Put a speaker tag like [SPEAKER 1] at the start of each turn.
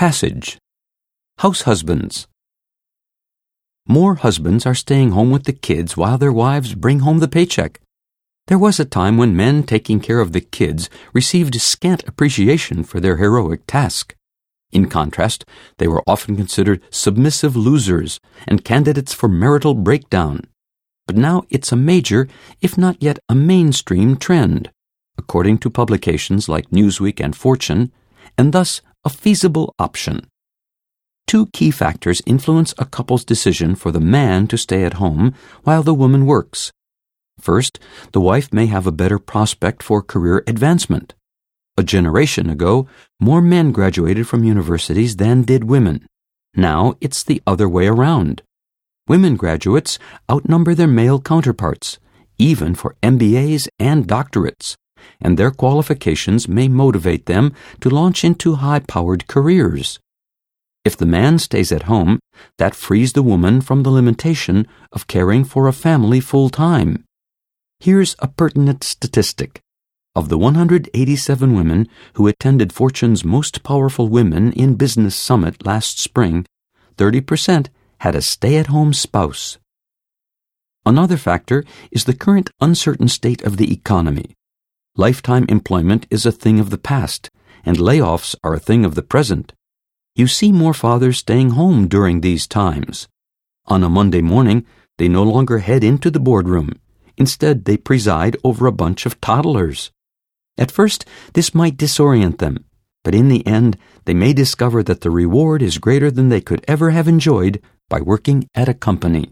[SPEAKER 1] Passage House husbands. More husbands are staying home with the kids while their wives bring home the paycheck. There was a time when men taking care of the kids received scant appreciation for their heroic task. In contrast, they were often considered submissive losers and candidates for marital breakdown. But now it's a major, if not yet a mainstream trend, according to publications like Newsweek and Fortune, and thus a feasible option. Two key factors influence a couple's decision for the man to stay at home while the woman works. First, the wife may have a better prospect for career advancement. A generation ago, more men graduated from universities than did women. Now it's the other way around. Women graduates outnumber their male counterparts, even for MBAs and doctorates and their qualifications may motivate them to launch into high powered careers. If the man stays at home, that frees the woman from the limitation of caring for a family full time. Here's a pertinent statistic. Of the 187 women who attended Fortune's Most Powerful Women in Business Summit last spring, 30% had a stay at home spouse. Another factor is the current uncertain state of the economy. Lifetime employment is a thing of the past, and layoffs are a thing of the present. You see more fathers staying home during these times. On a Monday morning, they no longer head into the boardroom. Instead, they preside over a bunch of toddlers. At first, this might disorient them, but in the end, they may discover that the reward is greater than they could ever have enjoyed by working at a company.